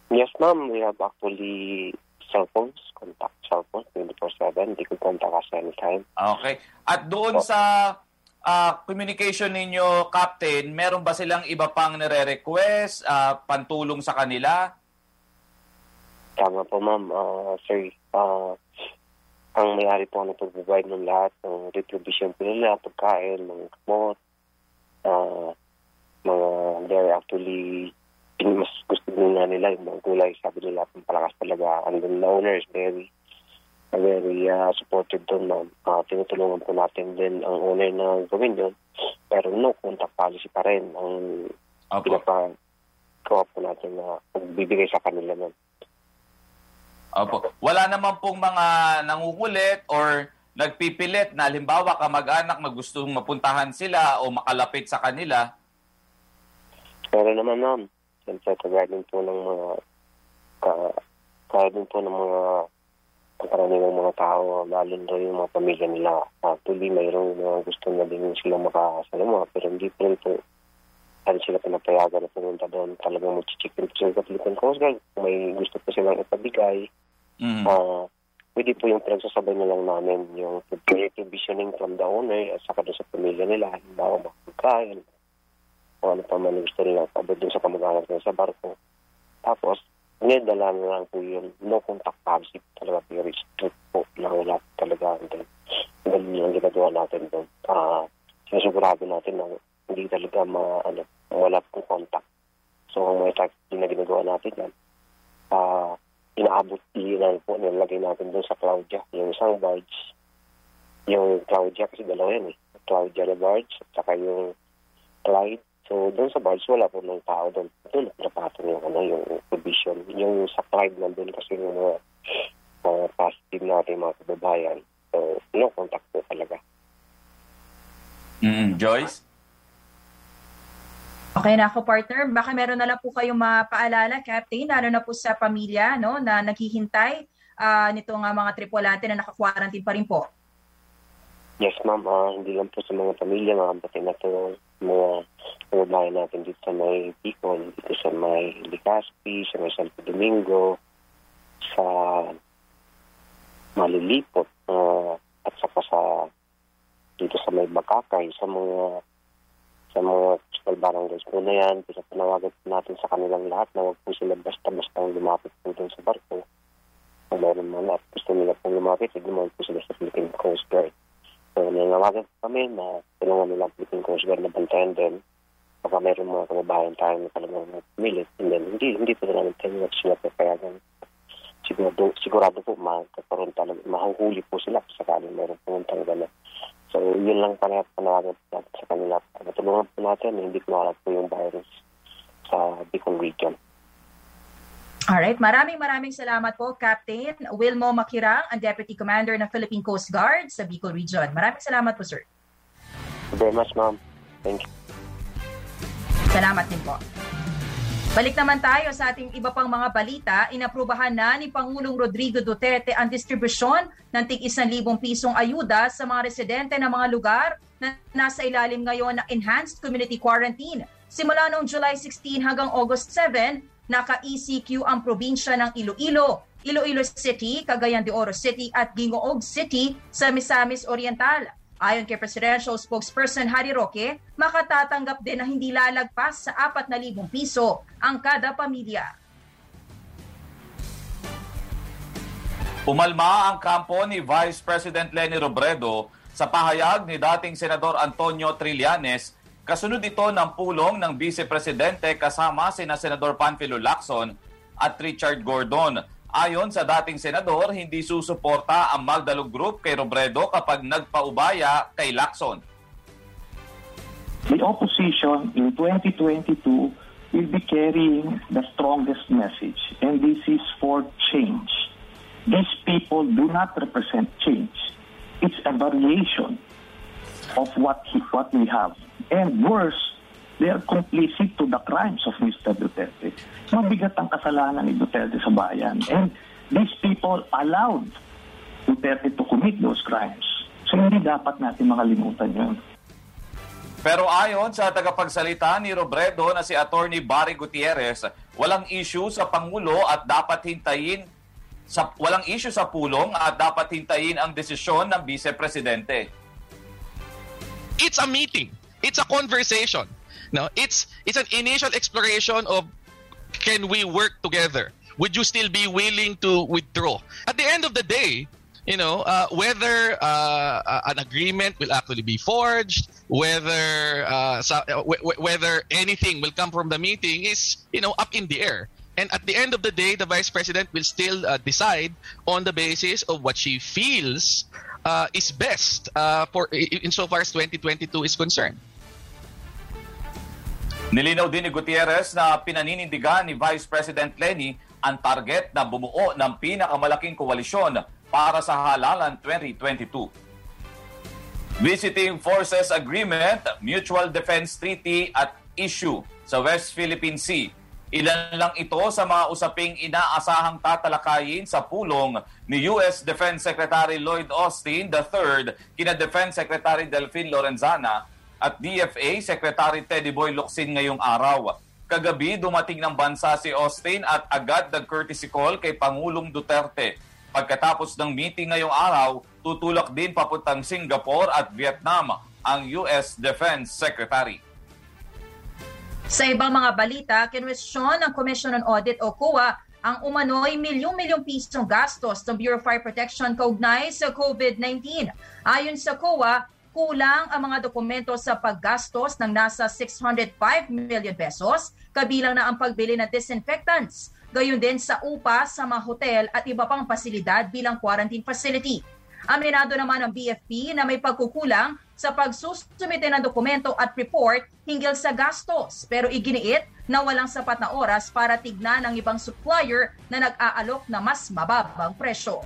Yes, ma'am. We have actually cell phones, contact cell phones 24-7. They could contact us anytime. Okay. At doon sa uh, communication ninyo, Captain, meron ba silang iba pang nire-request, uh, pantulong sa kanila? Tama po, ma'am. Uh, sir, uh, ang may-ari po na pag-provide ng lahat ng retribution po nila, pagkain, mga kamot, uh, mga they're actually mas gusto na nila yung mga gulay. Sabi nila, palakas talaga. And then the owner is very very uh, supportive doon na uh, tinutulungan po natin din ang owner na gawin yun. Pero no contact policy pa rin ang pinapagawa po natin na pagbibigay sa kanila nun. Opo. Wala naman pong mga nangungulit or nagpipilit na halimbawa kamag-anak na gustong mapuntahan sila o makalapit sa kanila. Pero naman ma'am, siyempre kagaya din po ng mga ka, kaya din po ng mga karaniwang mga tao, lalo na yung mga pamilya nila. Actually, mayroong mga gusto na din sila makasalamuha, pero hindi po dahil sila pinapayagan na pumunta doon. Talagang mag-chicken po sila sa Philippine Coast Guard. Kung may gusto po silang ipabigay, mm. uh, pwede po yung pinagsasabay na lang namin yung creative visioning from the owner at saka doon sa pamilya nila. Halimbawa, makakain, kung ano pa man gusto nila pabot doon sa kamag-anak sa barko. Tapos, ngayon dala na lang po yung no contact policy talaga very strict po lang wala talaga doon. Ganun yung ginagawa natin doon. Uh, sinasigurado natin na hindi talaga ma, ano, wala pong contact. So, kung may taxi na ginagawa natin yan, uh, inaabot ilan po, nilagay natin doon sa Claudia, yung isang barge. Yung Claudia, kasi dalawa yan eh. Claudia na barge, at saka yung Clyde. So, doon sa barge, wala po ng tao doon. Doon, napatong yung, ano, yung provision. Yung sa Clyde nandun kasi yung mga uh, positive natin mga kababayan. So, no contact po talaga. Mm, Joyce? Okay na ako, partner. Baka meron na lang po kayong mapaalala, Captain, lalo na po sa pamilya no, na naghihintay uh, nitong uh, mga tripulante na naka-quarantine pa rin po. Yes, ma'am. Uh, hindi lang po sa mga pamilya, mga pati na to mga kababayan natin dito sa may Bicol, dito sa may Ligaspi, sa may Santo Domingo, sa Malilipot, uh, at saka sa dito sa may Bakakay, sa mga sa mga coastal barangays po na yan, pinawagan po natin sa kanilang lahat na huwag po sila basta-basta lumapit po doon sa barko. Kung meron man at gusto nila pong lumapit, lumapit po sila sa Philippine Coast Guard. So, nangawagan po kami na tulungan nila ang Philippine Coast Guard na bantayan din. Baka meron mga kababayan tayo na talagang pumilit. And then, hindi, hindi po namin tayo sila papayagan. sigurado, sigurado po magkakaroon talaga, mahuhuli po sila sakaling meron pumuntang gano'n. So, yun lang pala panawagan natin sa kanila. Matulungan po natin, na hindi kumalat po yung virus sa Bicol region. Alright, maraming maraming salamat po Captain Wilmo Makirang, ang Deputy Commander ng Philippine Coast Guard sa Bicol Region. Maraming salamat po sir. Thank you very much, ma'am. Thank you. Salamat din po. Balik naman tayo sa ating iba pang mga balita. Inaprubahan na ni Pangulong Rodrigo Duterte ang distribusyon ng tig 1,000 pisong ayuda sa mga residente ng mga lugar na nasa ilalim ngayon ng Enhanced Community Quarantine. Simula noong July 16 hanggang August 7, naka-ECQ ang probinsya ng Iloilo, Iloilo City, Cagayan de Oro City at Gingoog City sa Misamis Oriental. Ayon kay Presidential Spokesperson Harry Roque, makatatanggap din na hindi lalagpas sa 4,000 piso ang kada pamilya. Umalma ang kampo ni Vice President Leni Robredo sa pahayag ni dating Senador Antonio Trillanes kasunod ito ng pulong ng Vice Presidente kasama sina Senador Panfilo Lacson at Richard Gordon. Ayon sa dating senador, hindi susuporta ang Magdalog Group kay Robredo kapag nagpaubaya kay Lacson. The opposition in 2022 will be carrying the strongest message, and this is for change. These people do not represent change. It's a variation of what he, what we have. And worse, they are complicit to the crimes of Mr. Duterte. Mabigat ang kasalanan ni Duterte sa bayan. And these people allowed Duterte to commit those crimes. So hindi dapat natin makalimutan yun. Pero ayon sa tagapagsalita ni Robredo na si Attorney Barry Gutierrez, walang issue sa Pangulo at dapat hintayin sa walang issue sa pulong at dapat hintayin ang desisyon ng Vice Presidente. It's a meeting. It's a conversation. No, it's it's an initial exploration of can we work together? Would you still be willing to withdraw? At the end of the day, you know, uh, whether uh, an agreement will actually be forged, whether uh, so, w- w- whether anything will come from the meeting is, you know, up in the air. And at the end of the day, the vice president will still uh, decide on the basis of what she feels uh, is best uh, for insofar as 2022 is concerned. Nilinaw din ni Gutierrez na pinaninindigan ni Vice President Lenny ang target na bumuo ng pinakamalaking koalisyon para sa halalan 2022. Visiting Forces Agreement, Mutual Defense Treaty at issue sa West Philippine Sea. Ilan lang ito sa mga usaping inaasahang tatalakayin sa pulong ni U.S. Defense Secretary Lloyd Austin III kina Defense Secretary Delphine Lorenzana at DFA Secretary Teddy Boy Locsin ngayong araw. Kagabi, dumating ng bansa si Austin at agad nag-courtesy call kay Pangulong Duterte. Pagkatapos ng meeting ngayong araw, tutulak din papuntang Singapore at Vietnam ang US Defense Secretary. Sa ibang mga balita, kinwestiyon ng Commission on Audit o COA ang umano'y milyong-milyong pisong gastos ng Bureau of Fire Protection kaugnay sa COVID-19. Ayon sa COA, kulang ang mga dokumento sa paggastos ng nasa 605 million pesos, kabilang na ang pagbili ng disinfectants, gayon din sa upa sa mga hotel at iba pang pasilidad bilang quarantine facility. Aminado naman ang BFP na may pagkukulang sa pagsusumite ng dokumento at report hinggil sa gastos pero iginiit na walang sapat na oras para tignan ng ibang supplier na nag-aalok na mas mababang presyo.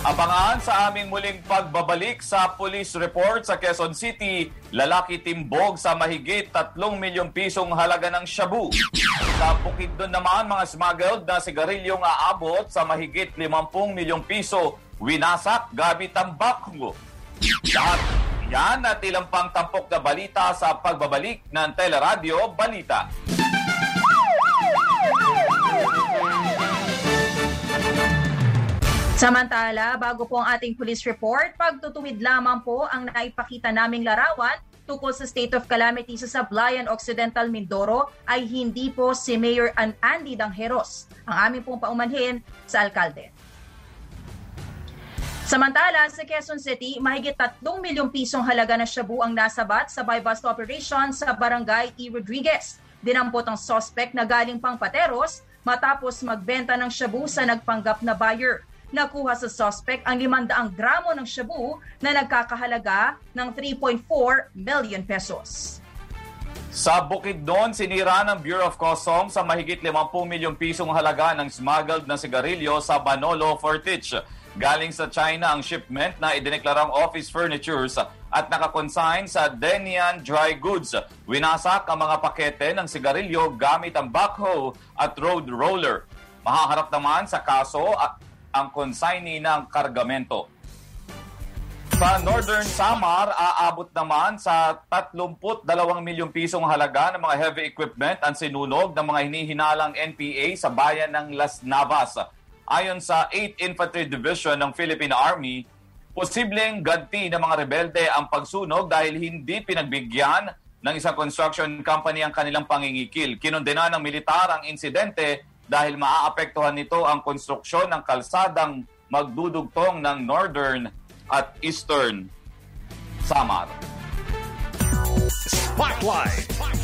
Abangan sa aming muling pagbabalik sa police report sa Quezon City, lalaki timbog sa mahigit 3 milyong pisong halaga ng shabu. Sa Bukidnon naman, mga smuggled na sigarilyong aabot sa mahigit 50 milyong piso, winasak gamit ang bakho. Lahat yan at ilang pang tampok na balita sa pagbabalik ng Teleradio Balita. Samantala, bago po ang ating police report, pagtutuwid lamang po ang naipakita naming larawan tungkol sa state of calamity sa Sablayan Occidental Mindoro ay hindi po si Mayor Andy Dangheros ang aming pong paumanhin sa alkalde. Samantala, sa Quezon City, mahigit 3 milyong pisong halaga na shabu ang nasabat sa bust operation sa Barangay E. Rodriguez. Dinampot ang suspect na galing pang Pateros matapos magbenta ng shabu sa nagpanggap na buyer. Nakuha sa suspect ang 500 gramo ng shabu na nagkakahalaga ng 3.4 million pesos. Sa Bukidnon, sinira ng Bureau of Customs sa mahigit 50 milyong pisong halaga ng smuggled na sigarilyo sa Banolo, Fortich. Galing sa China ang shipment na idineklarang office furnitures at nakakonsign sa Denian Dry Goods. Winasak ang mga pakete ng sigarilyo gamit ang backhoe at road roller. Mahaharap naman sa kaso ang consignee ng kargamento. Sa Northern Samar, aabot naman sa 32 milyong pisong halaga ng mga heavy equipment ang sinunog ng mga hinihinalang NPA sa bayan ng Las Navas. Ayon sa 8th Infantry Division ng Philippine Army, posibleng ganti ng mga rebelde ang pagsunog dahil hindi pinagbigyan ng isang construction company ang kanilang pangingikil. Kinundena ng militar ang insidente dahil maaapektuhan nito ang konstruksyon ng kalsadang magdudugtong ng Northern at Eastern Samar. Spotlight!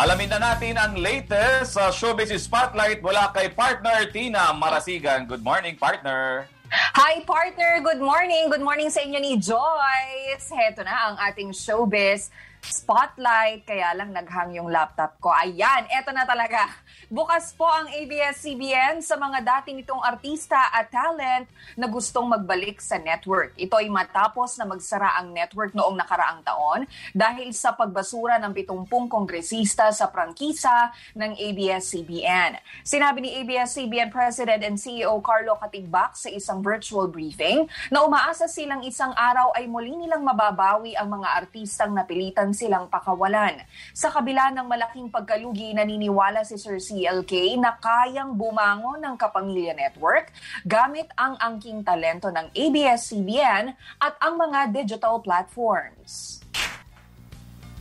Alamin na natin ang latest sa Showbiz Spotlight mula kay partner Tina Marasigan. Good morning, partner! Hi partner, good morning. Good morning sa inyo ni Joyce. Heto na ang ating showbiz spotlight. Kaya lang naghang yung laptop ko. Ayan, eto na talaga. Bukas po ang ABS-CBN sa mga dati nitong artista at talent na gustong magbalik sa network. Ito ay matapos na magsara ang network noong nakaraang taon dahil sa pagbasura ng 70 kongresista sa prangkisa ng ABS-CBN. Sinabi ni ABS-CBN President and CEO Carlo Katigbak sa isang virtual briefing na umaasa silang isang araw ay muli nilang mababawi ang mga artistang napilitan silang pakawalan. Sa kabila ng malaking pagkalugi, naniniwala si Sir CLK na kayang bumangon ng Kapamilya Network gamit ang angking talento ng ABS-CBN at ang mga digital platforms.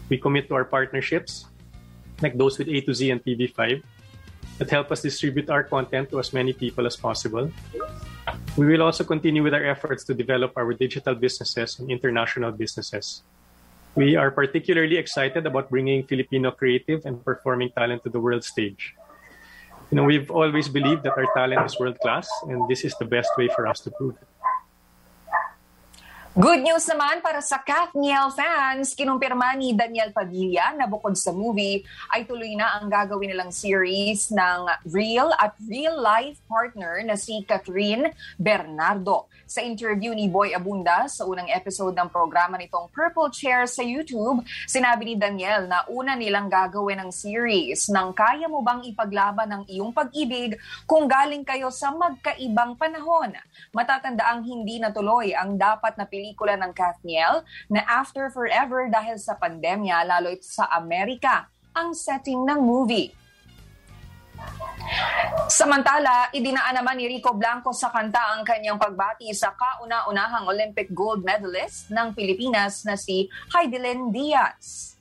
We commit to our partnerships, like those with A to Z and TV5, that help us distribute our content to as many people as possible. We will also continue with our efforts to develop our digital businesses and international businesses. We are particularly excited about bringing Filipino creative and performing talent to the world stage. You know, we've always believed that our talent is world class, and this is the best way for us to prove it. Good news naman para sa Kathniel fans, kinumpirma ni Daniel Padilla na bukod sa movie ay tuloy na ang gagawin nilang series ng real at real life partner na si Catherine Bernardo. Sa interview ni Boy Abunda sa unang episode ng programa nitong Purple Chair sa YouTube, sinabi ni Daniel na una nilang gagawin ng series ng Kaya mo bang ipaglaban ng iyong pag-ibig kung galing kayo sa magkaibang panahon. Matatandaang hindi natuloy ang dapat na pelikula ng Kathniel na After Forever dahil sa pandemya lalo ito sa Amerika ang setting ng movie. Samantala, idinaan naman ni Rico Blanco sa kanta ang kanyang pagbati sa kauna-unahang Olympic gold medalist ng Pilipinas na si Heidelin Diaz.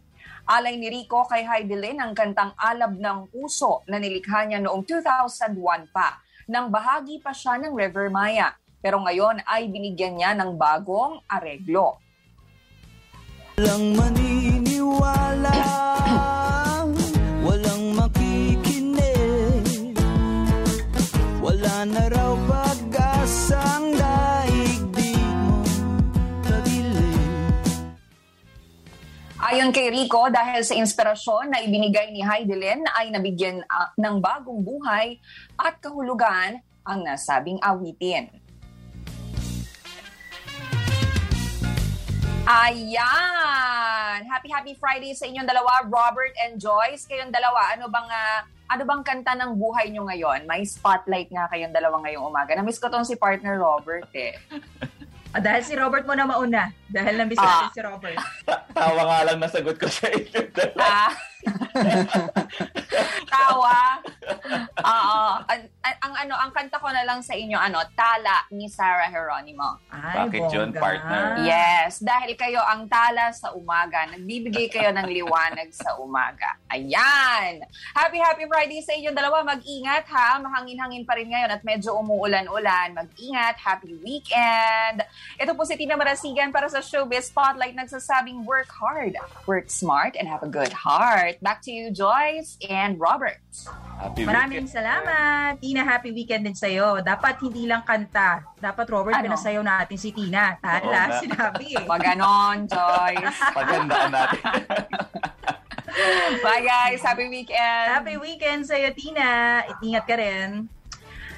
Alay ni Rico kay Heidelin ang kantang Alab ng Puso na nilikha niya noong 2001 pa, nang bahagi pa siya ng River Maya. Pero ngayon ay binigyan niya ng bagong areglo. Walang maniniwala, walang makikinig, wala na raw pag-asang daigdig mo tagilid. Ayon kay Rico, dahil sa inspirasyon na ibinigay ni Heidelin ay nabigyan ah, ng bagong buhay at kahulugan ang nasabing awitin. Ayan! Happy Happy Friday sa inyong dalawa, Robert and Joyce. Kayong dalawa, ano bang ah, ano bang kanta ng buhay nyo ngayon? May spotlight nga kayong dalawa ngayong umaga. Namiss ko tong si partner Robert eh. Ah, dahil si Robert mo na mauna. Dahil namiss Ah. si Robert. Tawa nga lang nasagot ko sa inyo. Ah. Tawa. Oo. Ang, ang- ang ano, ang kanta ko na lang sa inyo, ano, Tala ni Sarah Geronimo. Bakit yun, partner? Yes, dahil kayo ang tala sa umaga. Nagbibigay kayo ng liwanag sa umaga. Ayan. Happy, happy Friday sa inyong dalawa. Mag-ingat ha. Mahangin-hangin pa rin ngayon at medyo umuulan-ulan. Mag-ingat. Happy weekend. Ito po si Tina Marasigan para sa Showbiz Spotlight nagsasabing work hard, work smart, and have a good heart. Back to you, Joyce and Robert. Happy Maraming weekend. salamat. Tina, happy weekend din sa'yo. Dapat hindi lang kanta. Dapat, Robert, Ano? pinasayaw natin si Tina. Oo Tala, nga. sinabi eh. Pag ganon, Joyce. Pagandaan natin. Bye guys. Happy weekend. Happy weekend sa'yo, Tina. Ingat ka rin.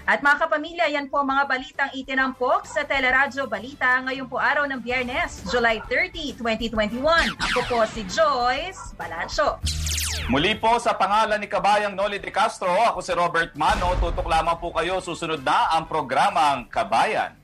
At mga kapamilya, yan po mga balitang itinampok sa Teleradyo Balita ngayong po araw ng Biyernes, July 30, 2021. Ako po si Joyce Balancho. Muli po sa pangalan ni Kabayang Noli de Castro, ako si Robert Mano. Tutok lamang po kayo. Susunod na ang programang Kabayan.